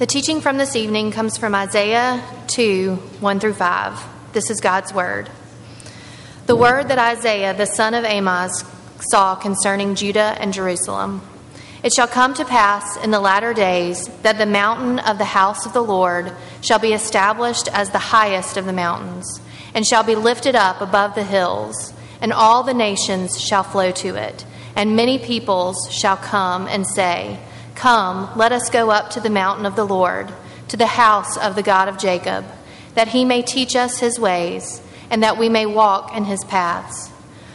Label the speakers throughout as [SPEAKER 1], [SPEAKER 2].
[SPEAKER 1] The teaching from this evening comes from Isaiah 2 1 through 5. This is God's word. The word that Isaiah, the son of Amoz, saw concerning Judah and Jerusalem. It shall come to pass in the latter days that the mountain of the house of the Lord shall be established as the highest of the mountains, and shall be lifted up above the hills, and all the nations shall flow to it. And many peoples shall come and say, Come, let us go up to the mountain of the Lord, to the house of the God of Jacob, that he may teach us his ways, and that we may walk in his paths.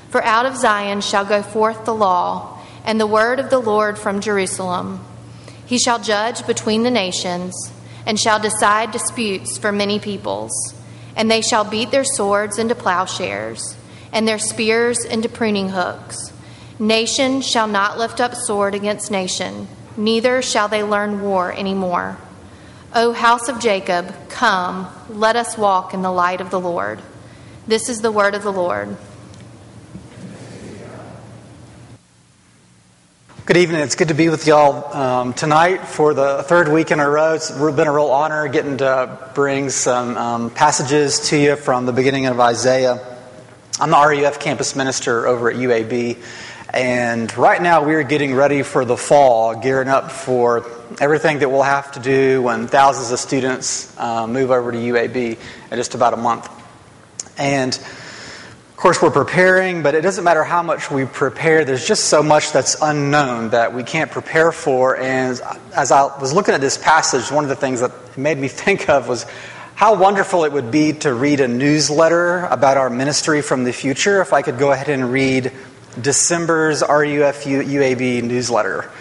[SPEAKER 1] For out of Zion shall go forth the law, and the word of the Lord from Jerusalem. He shall judge between the nations, and shall decide disputes for many peoples. And they shall beat their swords into plowshares, and their spears into pruning hooks. Nation shall not lift up sword against nation neither shall they learn war any more. O house of Jacob, come, let us walk in the light of the Lord. This is the word of the Lord.
[SPEAKER 2] Good evening. It's good to be with y'all um, tonight for the third week in a row. It's been a real honor getting to bring some um, passages to you from the beginning of Isaiah. I'm the RUF campus minister over at UAB. And right now, we're getting ready for the fall, gearing up for everything that we'll have to do when thousands of students uh, move over to UAB in just about a month. And of course, we're preparing, but it doesn't matter how much we prepare. There's just so much that's unknown that we can't prepare for. And as I was looking at this passage, one of the things that made me think of was how wonderful it would be to read a newsletter about our ministry from the future. If I could go ahead and read December's RUF UAB newsletter.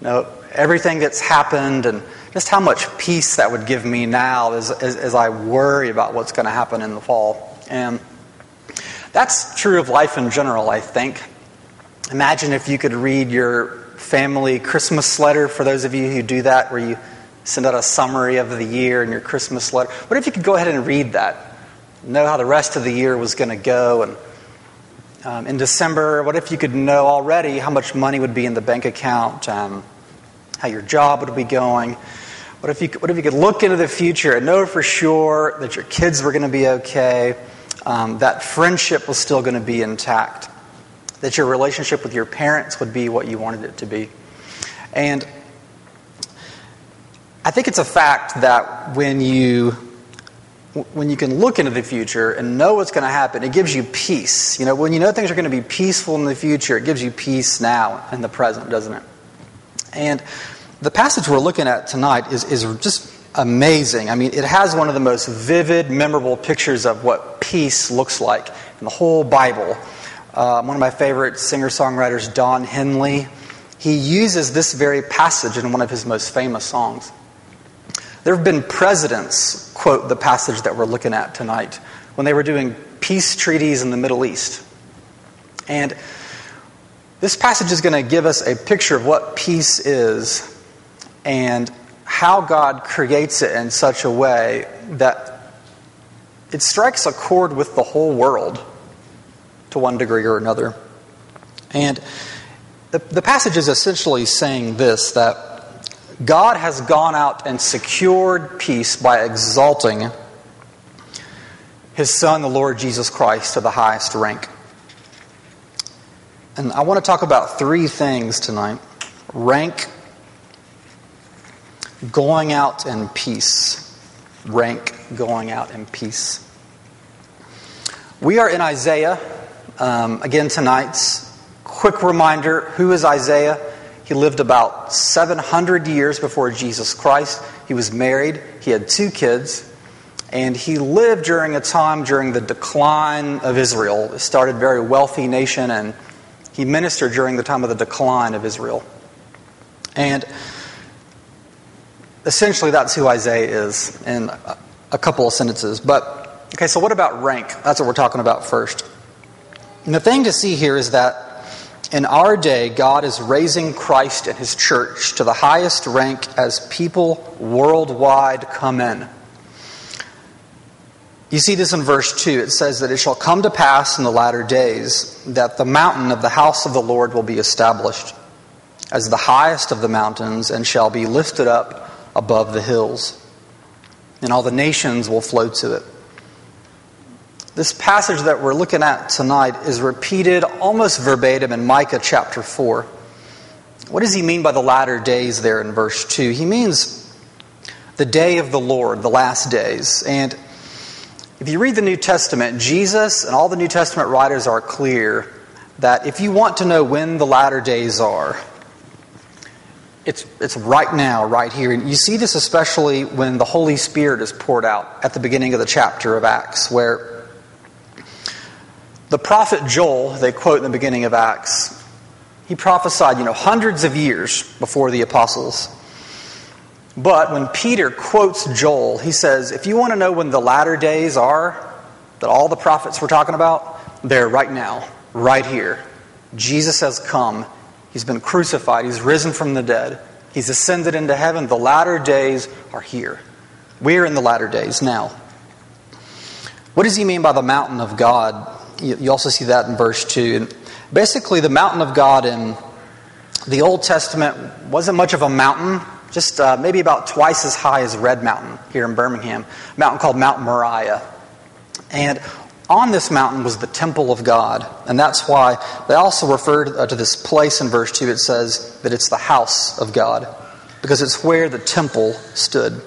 [SPEAKER 2] You know, everything that's happened and just how much peace that would give me now as, as, as I worry about what's going to happen in the fall. And that's true of life in general, I think. Imagine if you could read your family Christmas letter, for those of you who do that, where you send out a summary of the year in your Christmas letter. What if you could go ahead and read that? Know how the rest of the year was going to go and um, in December, what if you could know already how much money would be in the bank account, um, how your job would be going? What if, you, what if you could look into the future and know for sure that your kids were going to be okay, um, that friendship was still going to be intact, that your relationship with your parents would be what you wanted it to be? And I think it's a fact that when you when you can look into the future and know what's going to happen, it gives you peace. You know, when you know things are going to be peaceful in the future, it gives you peace now in the present, doesn't it? And the passage we're looking at tonight is, is just amazing. I mean, it has one of the most vivid, memorable pictures of what peace looks like in the whole Bible. Uh, one of my favorite singer songwriters, Don Henley, he uses this very passage in one of his most famous songs. There have been presidents quote the passage that we're looking at tonight when they were doing peace treaties in the Middle East. And this passage is going to give us a picture of what peace is and how God creates it in such a way that it strikes a chord with the whole world to one degree or another. And the, the passage is essentially saying this that God has gone out and secured peace by exalting his Son, the Lord Jesus Christ, to the highest rank. And I want to talk about three things tonight rank, going out in peace. Rank, going out in peace. We are in Isaiah. Um, again, tonight's quick reminder who is Isaiah? He lived about 700 years before Jesus Christ. He was married, he had two kids, and he lived during a time during the decline of Israel. It started a very wealthy nation, and he ministered during the time of the decline of Israel. And essentially, that's who Isaiah is in a couple of sentences. But, okay, so what about rank? That's what we're talking about first. And the thing to see here is that in our day, God is raising Christ and his church to the highest rank as people worldwide come in. You see this in verse 2. It says that it shall come to pass in the latter days that the mountain of the house of the Lord will be established as the highest of the mountains and shall be lifted up above the hills, and all the nations will flow to it. This passage that we're looking at tonight is repeated almost verbatim in Micah chapter 4. What does he mean by the latter days there in verse 2? He means the day of the Lord, the last days. And if you read the New Testament, Jesus and all the New Testament writers are clear that if you want to know when the latter days are, it's, it's right now, right here. And you see this especially when the Holy Spirit is poured out at the beginning of the chapter of Acts, where the prophet Joel, they quote in the beginning of Acts, he prophesied, you know, hundreds of years before the apostles. But when Peter quotes Joel, he says, if you want to know when the latter days are, that all the prophets were talking about, they're right now, right here. Jesus has come. He's been crucified. He's risen from the dead. He's ascended into heaven. The latter days are here. We're in the latter days now. What does he mean by the mountain of God? You also see that in verse 2. And basically, the mountain of God in the Old Testament wasn't much of a mountain just uh, maybe about twice as high as Red Mountain here in Birmingham, a mountain called Mount Moriah. And on this mountain was the temple of God. And that's why they also referred uh, to this place in verse 2. It says that it's the house of God, because it's where the temple stood.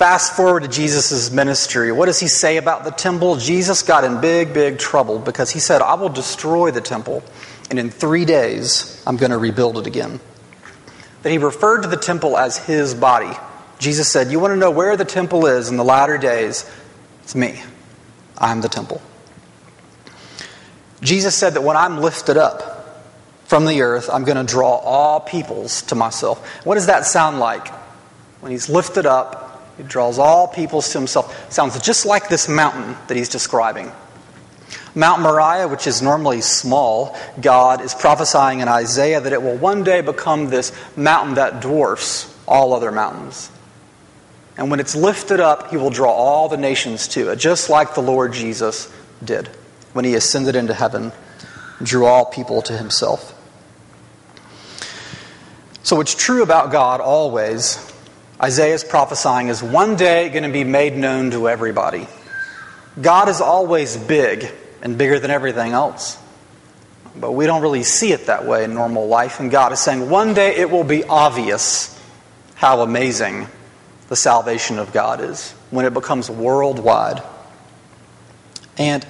[SPEAKER 2] Fast forward to Jesus' ministry. What does he say about the temple? Jesus got in big, big trouble because he said, I will destroy the temple, and in three days, I'm going to rebuild it again that he referred to the temple as his body. Jesus said, You want to know where the temple is in the latter days? It's me. I'm the temple. Jesus said that when I'm lifted up from the earth, I'm going to draw all peoples to myself. What does that sound like? When he's lifted up, he draws all peoples to himself. Sounds just like this mountain that he's describing. Mount Moriah, which is normally small, God is prophesying in Isaiah that it will one day become this mountain that dwarfs all other mountains. And when it's lifted up, he will draw all the nations to it, just like the Lord Jesus did when he ascended into heaven, drew all people to himself. So, what's true about God always, Isaiah is prophesying, is one day going to be made known to everybody. God is always big and bigger than everything else. But we don't really see it that way in normal life. And God is saying one day it will be obvious how amazing the salvation of God is when it becomes worldwide. And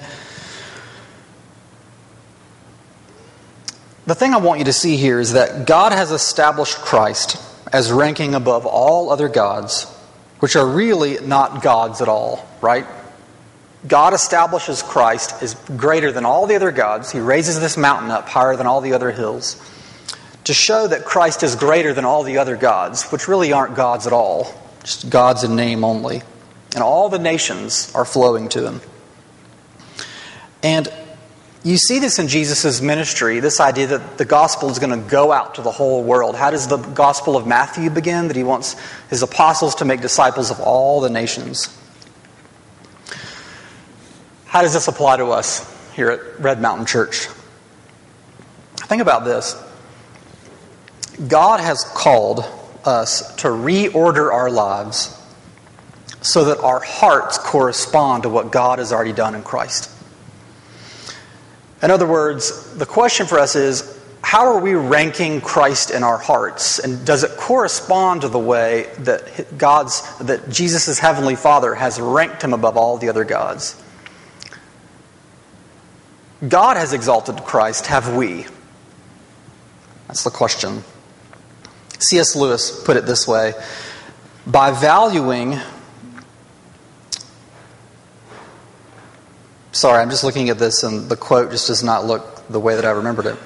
[SPEAKER 2] the thing I want you to see here is that God has established Christ as ranking above all other gods, which are really not gods at all, right? God establishes Christ as greater than all the other gods. He raises this mountain up higher than all the other hills to show that Christ is greater than all the other gods, which really aren't gods at all, just gods in name only. And all the nations are flowing to him. And you see this in Jesus' ministry, this idea that the gospel is going to go out to the whole world. How does the gospel of Matthew begin? That he wants his apostles to make disciples of all the nations. How does this apply to us here at Red Mountain Church? Think about this. God has called us to reorder our lives so that our hearts correspond to what God has already done in Christ. In other words, the question for us is how are we ranking Christ in our hearts? And does it correspond to the way that God's that Jesus' heavenly Father has ranked him above all the other gods? God has exalted Christ, have we? That's the question. C.S. Lewis put it this way by valuing, sorry, I'm just looking at this and the quote just does not look the way that I remembered it.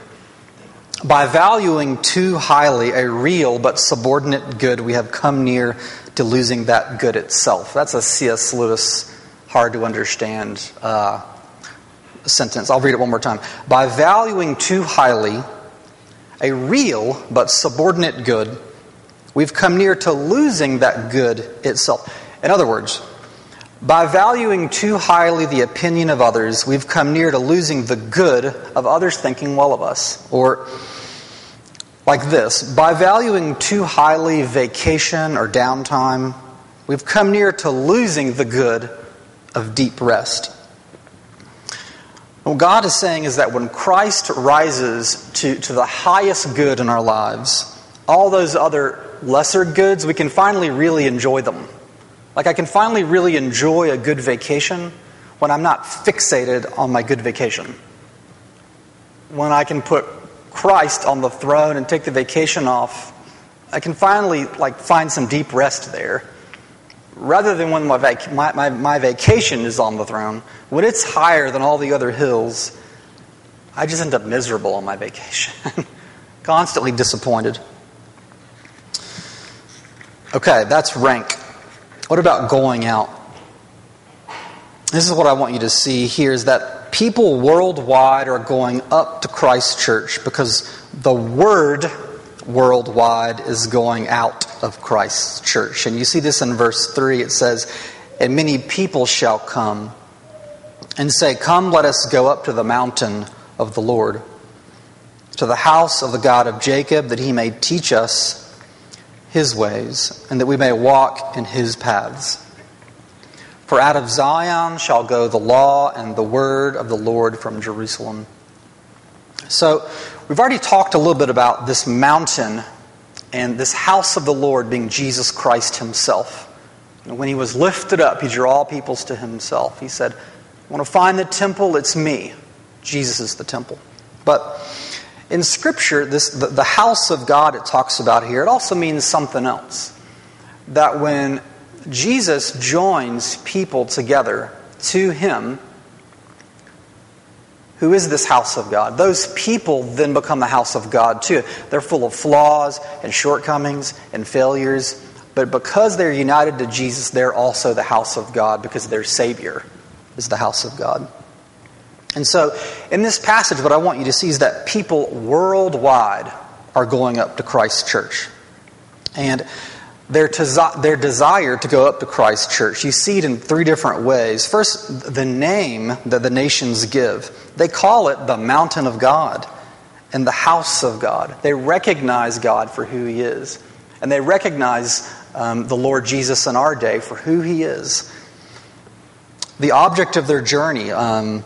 [SPEAKER 2] By valuing too highly a real but subordinate good, we have come near to losing that good itself. That's a C.S. Lewis hard to understand uh, sentence. I'll read it one more time. By valuing too highly a real but subordinate good, we've come near to losing that good itself. In other words, by valuing too highly the opinion of others, we've come near to losing the good of others thinking well of us. Or like this By valuing too highly vacation or downtime, we've come near to losing the good of deep rest. What God is saying is that when Christ rises to, to the highest good in our lives, all those other lesser goods, we can finally really enjoy them. Like, I can finally really enjoy a good vacation when I'm not fixated on my good vacation. When I can put Christ on the throne and take the vacation off, I can finally like find some deep rest there. Rather than when my, vac- my, my, my vacation is on the throne, when it's higher than all the other hills, I just end up miserable on my vacation, constantly disappointed. Okay, that's rank. What about going out? This is what I want you to see here is that people worldwide are going up to Christ Church because the word worldwide is going out of Christ's church. And you see this in verse 3. It says, And many people shall come and say, Come, let us go up to the mountain of the Lord, to the house of the God of Jacob, that he may teach us his ways, and that we may walk in his paths. For out of Zion shall go the law and the word of the Lord from Jerusalem. So, we've already talked a little bit about this mountain and this house of the Lord being Jesus Christ himself. And when he was lifted up, he drew all peoples to himself. He said, Want to find the temple? It's me. Jesus is the temple. But in Scripture, this, the, the house of God it talks about here, it also means something else. That when Jesus joins people together to him, who is this house of God. Those people then become the house of God too. They're full of flaws and shortcomings and failures, but because they're united to Jesus, they're also the house of God because their Savior is the house of God. And so, in this passage, what I want you to see is that people worldwide are going up to Christ's church. And their, their desire to go up to Christ's church. You see it in three different ways. First, the name that the nations give. They call it the mountain of God and the house of God. They recognize God for who He is. And they recognize um, the Lord Jesus in our day for who He is. The object of their journey, um,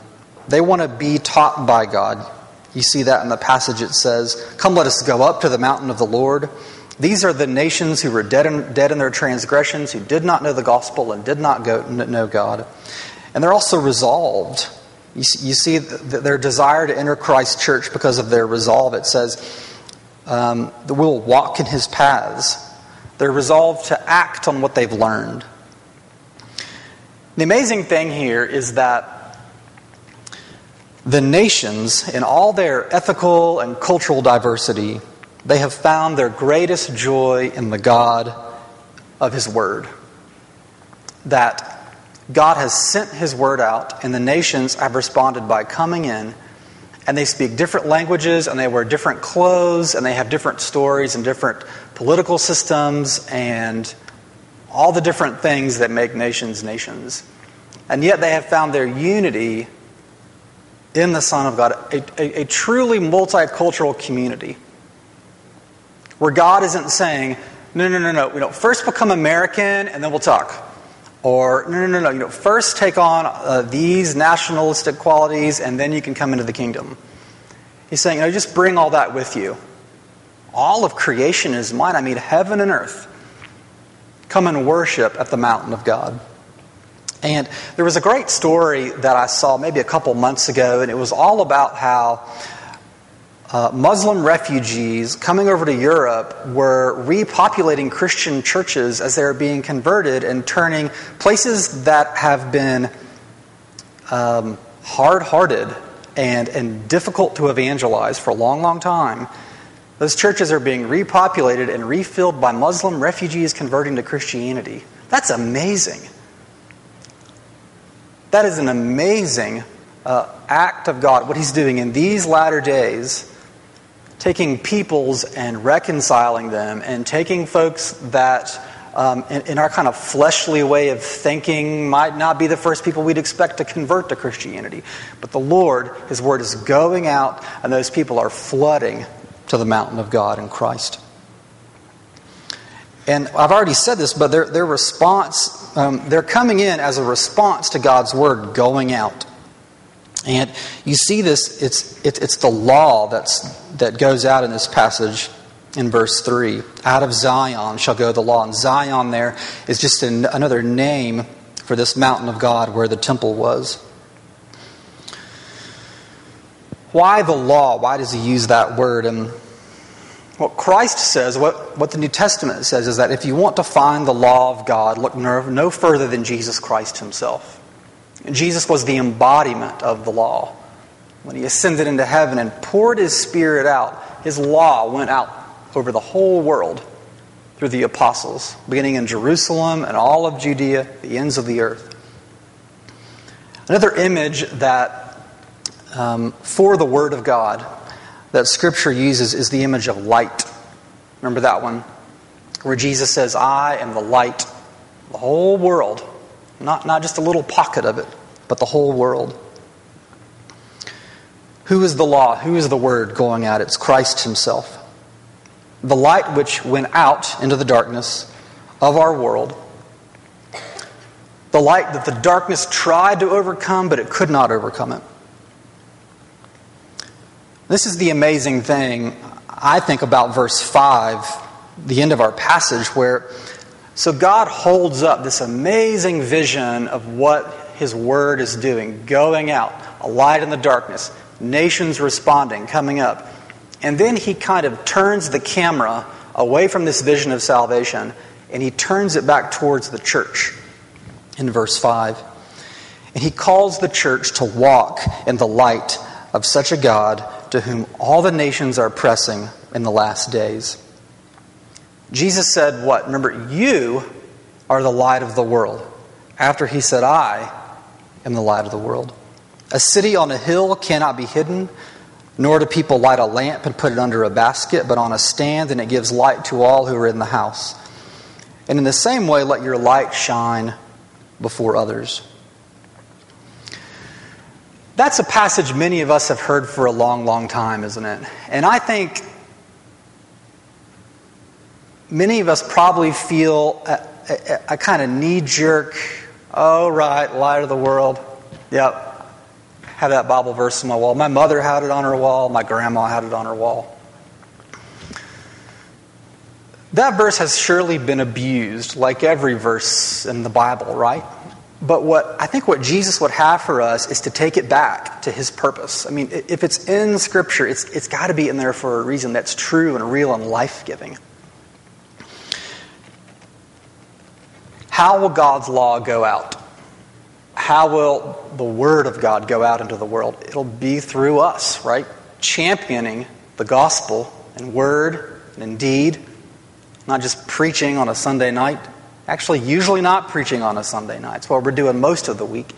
[SPEAKER 2] they want to be taught by God. You see that in the passage. It says, Come, let us go up to the mountain of the Lord these are the nations who were dead in, dead in their transgressions, who did not know the gospel and did not go, know God. And they're also resolved. You, you see their desire to enter Christ's church because of their resolve. It says, um, we'll walk in his paths. They're resolved to act on what they've learned. The amazing thing here is that the nations, in all their ethical and cultural diversity, they have found their greatest joy in the God of His Word. That God has sent His Word out, and the nations have responded by coming in, and they speak different languages, and they wear different clothes, and they have different stories and different political systems, and all the different things that make nations nations. And yet they have found their unity in the Son of God, a, a, a truly multicultural community where God isn't saying, no, no, no, no, you know, first become American and then we'll talk. Or, no, no, no, no, you know, first take on uh, these nationalistic qualities and then you can come into the kingdom. He's saying, you know, just bring all that with you. All of creation is mine. I mean, heaven and earth. Come and worship at the mountain of God. And there was a great story that I saw maybe a couple months ago, and it was all about how uh, Muslim refugees coming over to Europe were repopulating Christian churches as they were being converted and turning places that have been um, hard hearted and, and difficult to evangelize for a long, long time. Those churches are being repopulated and refilled by Muslim refugees converting to Christianity. That's amazing. That is an amazing uh, act of God, what He's doing in these latter days taking peoples and reconciling them and taking folks that um, in, in, our kind of fleshly way of thinking might not be the first people we'd expect to convert to Christianity. But the Lord, His Word is going out, and those people are flooding to the mountain of God in Christ. And I've already said this, but their, their response, um, they're coming in as a response to God's word going out. And you see this, it's, it, it's the law that's, that goes out in this passage in verse 3. Out of Zion shall go the law. And Zion there is just an, another name for this mountain of God where the temple was. Why the law? Why does he use that word? And what Christ says, what, what the New Testament says, is that if you want to find the law of God, look no, no further than Jesus Christ himself. Jesus was the embodiment of the law. When he ascended into heaven and poured his Spirit out, his law went out over the whole world through the apostles, beginning in Jerusalem and all of Judea, the ends of the earth. Another image that um, for the Word of God that Scripture uses is the image of light. Remember that one? Where Jesus says, I am the light the whole world. Not, not just a little pocket of it, but the whole world. Who is the law? Who is the Word going out? It's Christ Himself. The light which went out into the darkness of our world. The light that the darkness tried to overcome, but it could not overcome it. This is the amazing thing, I think, about verse 5, the end of our passage, where so God holds up this amazing vision of what His Word is doing, going out, a light in the darkness, nations responding, coming up. And then He kind of turns the camera away from this vision of salvation and He turns it back towards the church in verse 5. And He calls the church to walk in the light of such a God to whom all the nations are pressing in the last days. Jesus said, What? Remember, you are the light of the world. After he said, I am the light of the world. A city on a hill cannot be hidden, nor do people light a lamp and put it under a basket, but on a stand, and it gives light to all who are in the house. And in the same way, let your light shine before others. That's a passage many of us have heard for a long, long time, isn't it? And I think many of us probably feel a, a, a kind of knee jerk, oh, right, light of the world. Yep. Have that Bible verse on my wall. My mother had it on her wall, my grandma had it on her wall. That verse has surely been abused, like every verse in the Bible, right? But what I think what Jesus would have for us is to take it back to his purpose. I mean, if it's in Scripture, it's, it's got to be in there for a reason that's true and real and life giving. How will God's law go out? How will the Word of God go out into the world? It'll be through us, right? Championing the gospel in word and in deed, not just preaching on a Sunday night. Actually, usually not preaching on a Sunday night. It's what we're doing most of the week.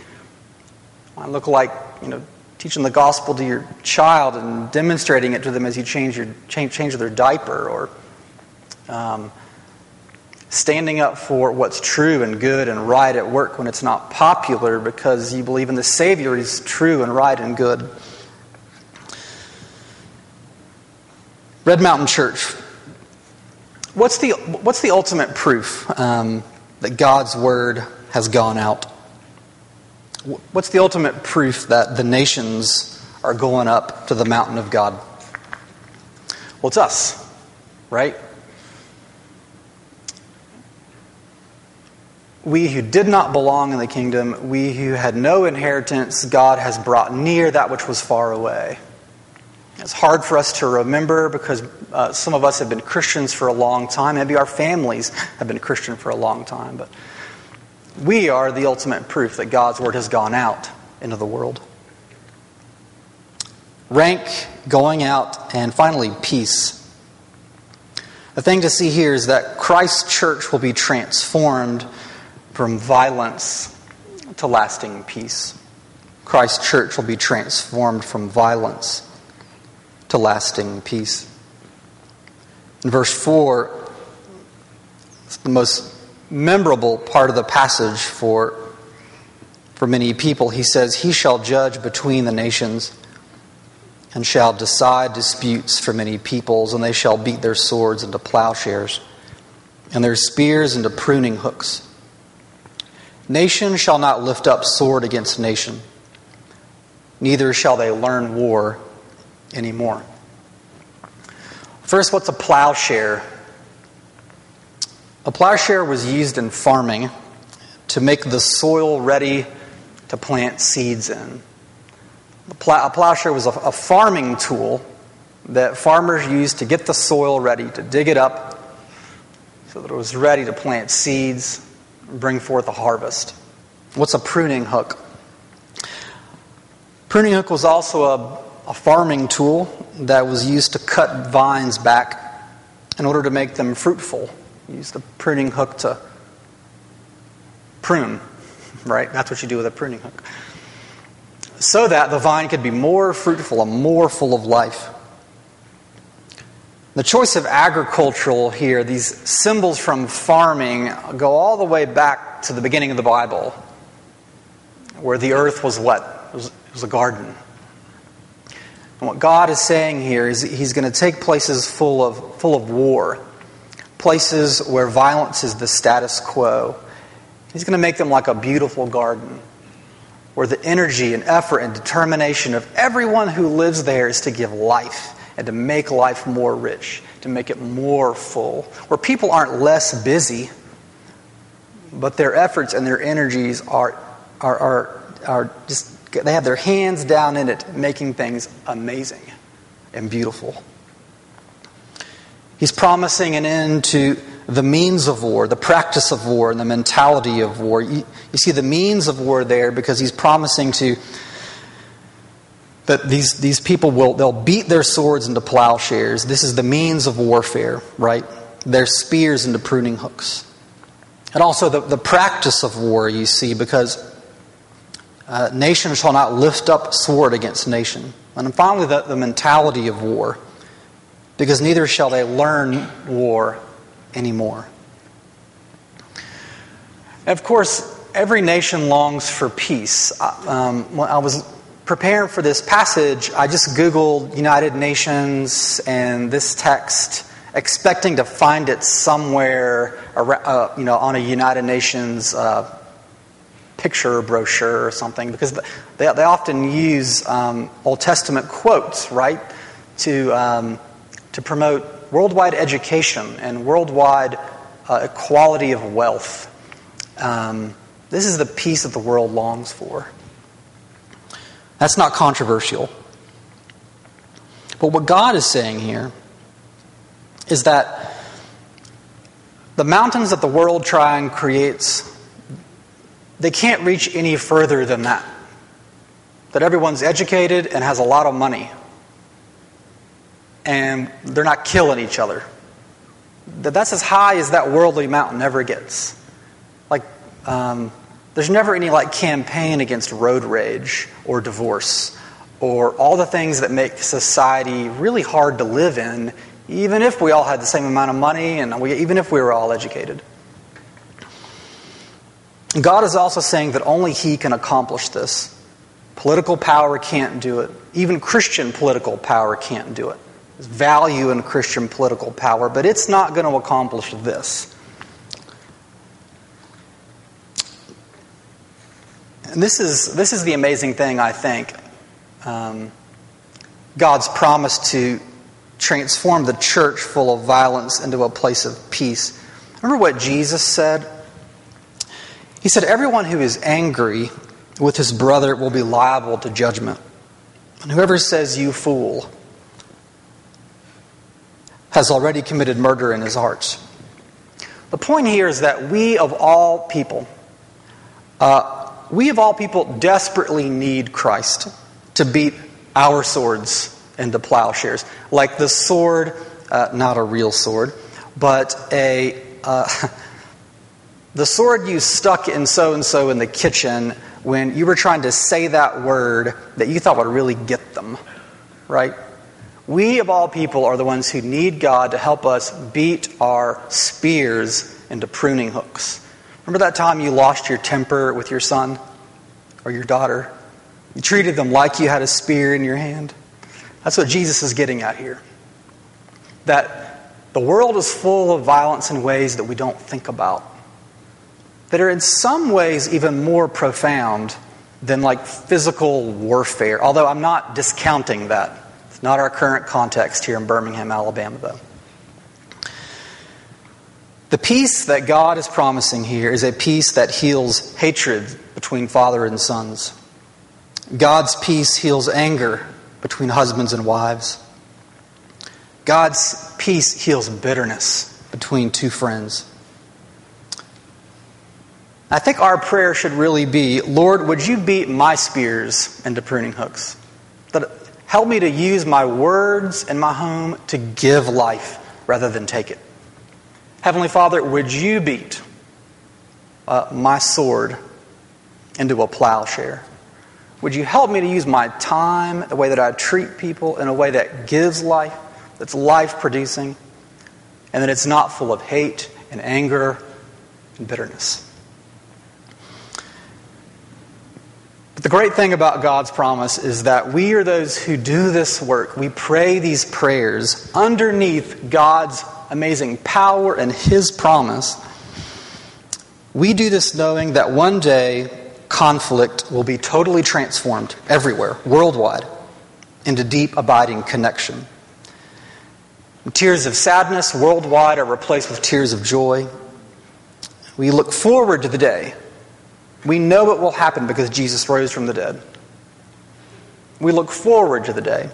[SPEAKER 2] I look like, you know, teaching the gospel to your child and demonstrating it to them as you change, your, change, change their diaper or um, standing up for what's true and good and right at work when it's not popular because you believe in the Savior is true and right and good. Red Mountain Church, What's the, what's the ultimate proof um, that God's word has gone out? What's the ultimate proof that the nations are going up to the mountain of God? Well, it's us, right? We who did not belong in the kingdom, we who had no inheritance, God has brought near that which was far away. It's hard for us to remember because uh, some of us have been Christians for a long time. Maybe our families have been Christian for a long time. But we are the ultimate proof that God's word has gone out into the world. Rank, going out, and finally, peace. The thing to see here is that Christ's church will be transformed from violence to lasting peace. Christ's church will be transformed from violence to lasting peace. In verse 4, it's the most memorable part of the passage for, for many people. He says, He shall judge between the nations. and shall decide disputes for many peoples, and they shall beat their swords into plowshares, and their spears into pruning hooks. Nation shall not lift up sword against nation, neither shall they learn war anymore. First, what's a plowshare? A plowshare was used in farming to make the soil ready to plant seeds in. A plowshare was a farming tool that farmers used to get the soil ready, to dig it up so that it was ready to plant seeds and bring forth a harvest. What's a pruning hook? Pruning hook was also a, a farming tool that was used to cut vines back in order to make them fruitful. You use the pruning hook to prune, right? That's what you do with a pruning hook so that the vine could be more fruitful and more full of life. The choice of agricultural here, these symbols from farming, go all the way back to the beginning of the Bible, where the earth was what? It was, it was a garden. And what God is saying here is He's going to take places full of, full of war, places where violence is the status quo. He's going to make them like a beautiful garden where the energy and effort and determination of everyone who lives there is to give life and to make life more rich, to make it more full, where people aren't less busy, but their efforts and their energies are, are, are, are just, they have their hands down in it, making things amazing and beautiful. He's promising an end to the means of war, the practice of war, and the mentality of war. You, you see the means of war there because he's promising to that these, these people will they'll beat their swords into plowshares. This is the means of warfare, right? Their spears into pruning hooks. And also the, the practice of war, you see, because uh, nation shall not lift up sword against nation. And finally, the, the mentality of war, because neither shall they learn war anymore. And of course, every nation longs for peace. Um, when I was preparing for this passage, I just Googled United Nations and this text, expecting to find it somewhere, uh, you know, on a United Nations uh, picture brochure or something, because they, they often use um, Old Testament quotes, right, to um, to promote worldwide education and worldwide uh, equality of wealth. Um, this is the peace that the world longs for. That's not controversial. But what God is saying here is that the mountains that the world try and creates, they can't reach any further than that. That everyone's educated and has a lot of money and they're not killing each other. That That's as high as that worldly mountain ever gets. Like, um, there's never any like campaign against road rage or divorce or all the things that make society really hard to live in, even if we all had the same amount of money and we, even if we were all educated. God is also saying that only He can accomplish this. Political power can't do it. Even Christian political power can't do it There's value in Christian political power, but it's not going to accomplish this. And this is, this is the amazing thing, I think. Um, God's promise to transform the church full of violence into a place of peace. Remember what Jesus said? He said, Everyone who is angry with his brother will be liable to judgment. And whoever says, You fool, has already committed murder in his heart. The point here is that we of all people, uh, we of all people desperately need Christ to beat our swords into plowshares. Like the sword, uh, not a real sword, but a. Uh, the sword you stuck in so and so in the kitchen when you were trying to say that word that you thought would really get them, right? We, of all people, are the ones who need God to help us beat our spears into pruning hooks. Remember that time you lost your temper with your son or your daughter? You treated them like you had a spear in your hand. That's what Jesus is getting at here. That the world is full of violence in ways that we don't think about, that are in some ways even more profound than like physical warfare, although I'm not discounting that. It's not our current context here in Birmingham, Alabama, though. The peace that God is promising here is a peace that heals hatred between father and sons. God's peace heals anger between husbands and wives. God's peace heals bitterness between two friends. I think our prayer should really be Lord, would you beat my spears into pruning hooks? That help me to use my words and my home to give life rather than take it. Heavenly Father, would you beat uh, my sword into a plowshare? Would you help me to use my time, the way that I treat people, in a way that gives life, that's life producing, and that it's not full of hate and anger and bitterness? But the great thing about God's promise is that we are those who do this work. We pray these prayers underneath God's amazing power and His promise. We do this knowing that one day conflict will be totally transformed everywhere, worldwide, into deep, abiding connection. Tears of sadness worldwide are replaced with tears of joy. We look forward to the day. We know it will happen because Jesus rose from the dead. We look forward to the day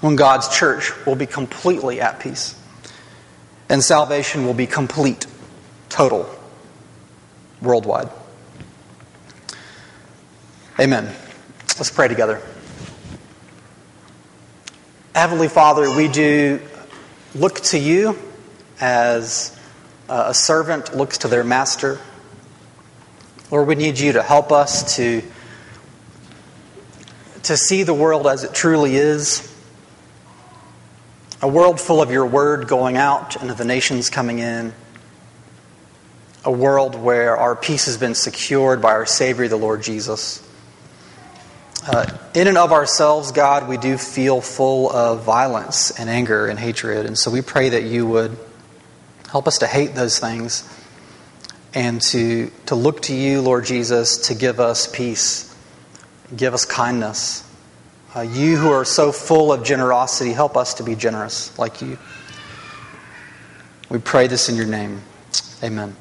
[SPEAKER 2] when God's church will be completely at peace and salvation will be complete, total, worldwide. Amen. Let's pray together. Heavenly Father, we do look to you as a servant looks to their master. Lord, we need you to help us to, to see the world as it truly is. A world full of your word going out and of the nations coming in. A world where our peace has been secured by our Savior, the Lord Jesus. Uh, in and of ourselves, God, we do feel full of violence and anger and hatred. And so we pray that you would help us to hate those things and to, to look to you, Lord Jesus, to give us peace, give us kindness. Uh, you who are so full of generosity, help us to be generous like you. We pray this in your name. Amen.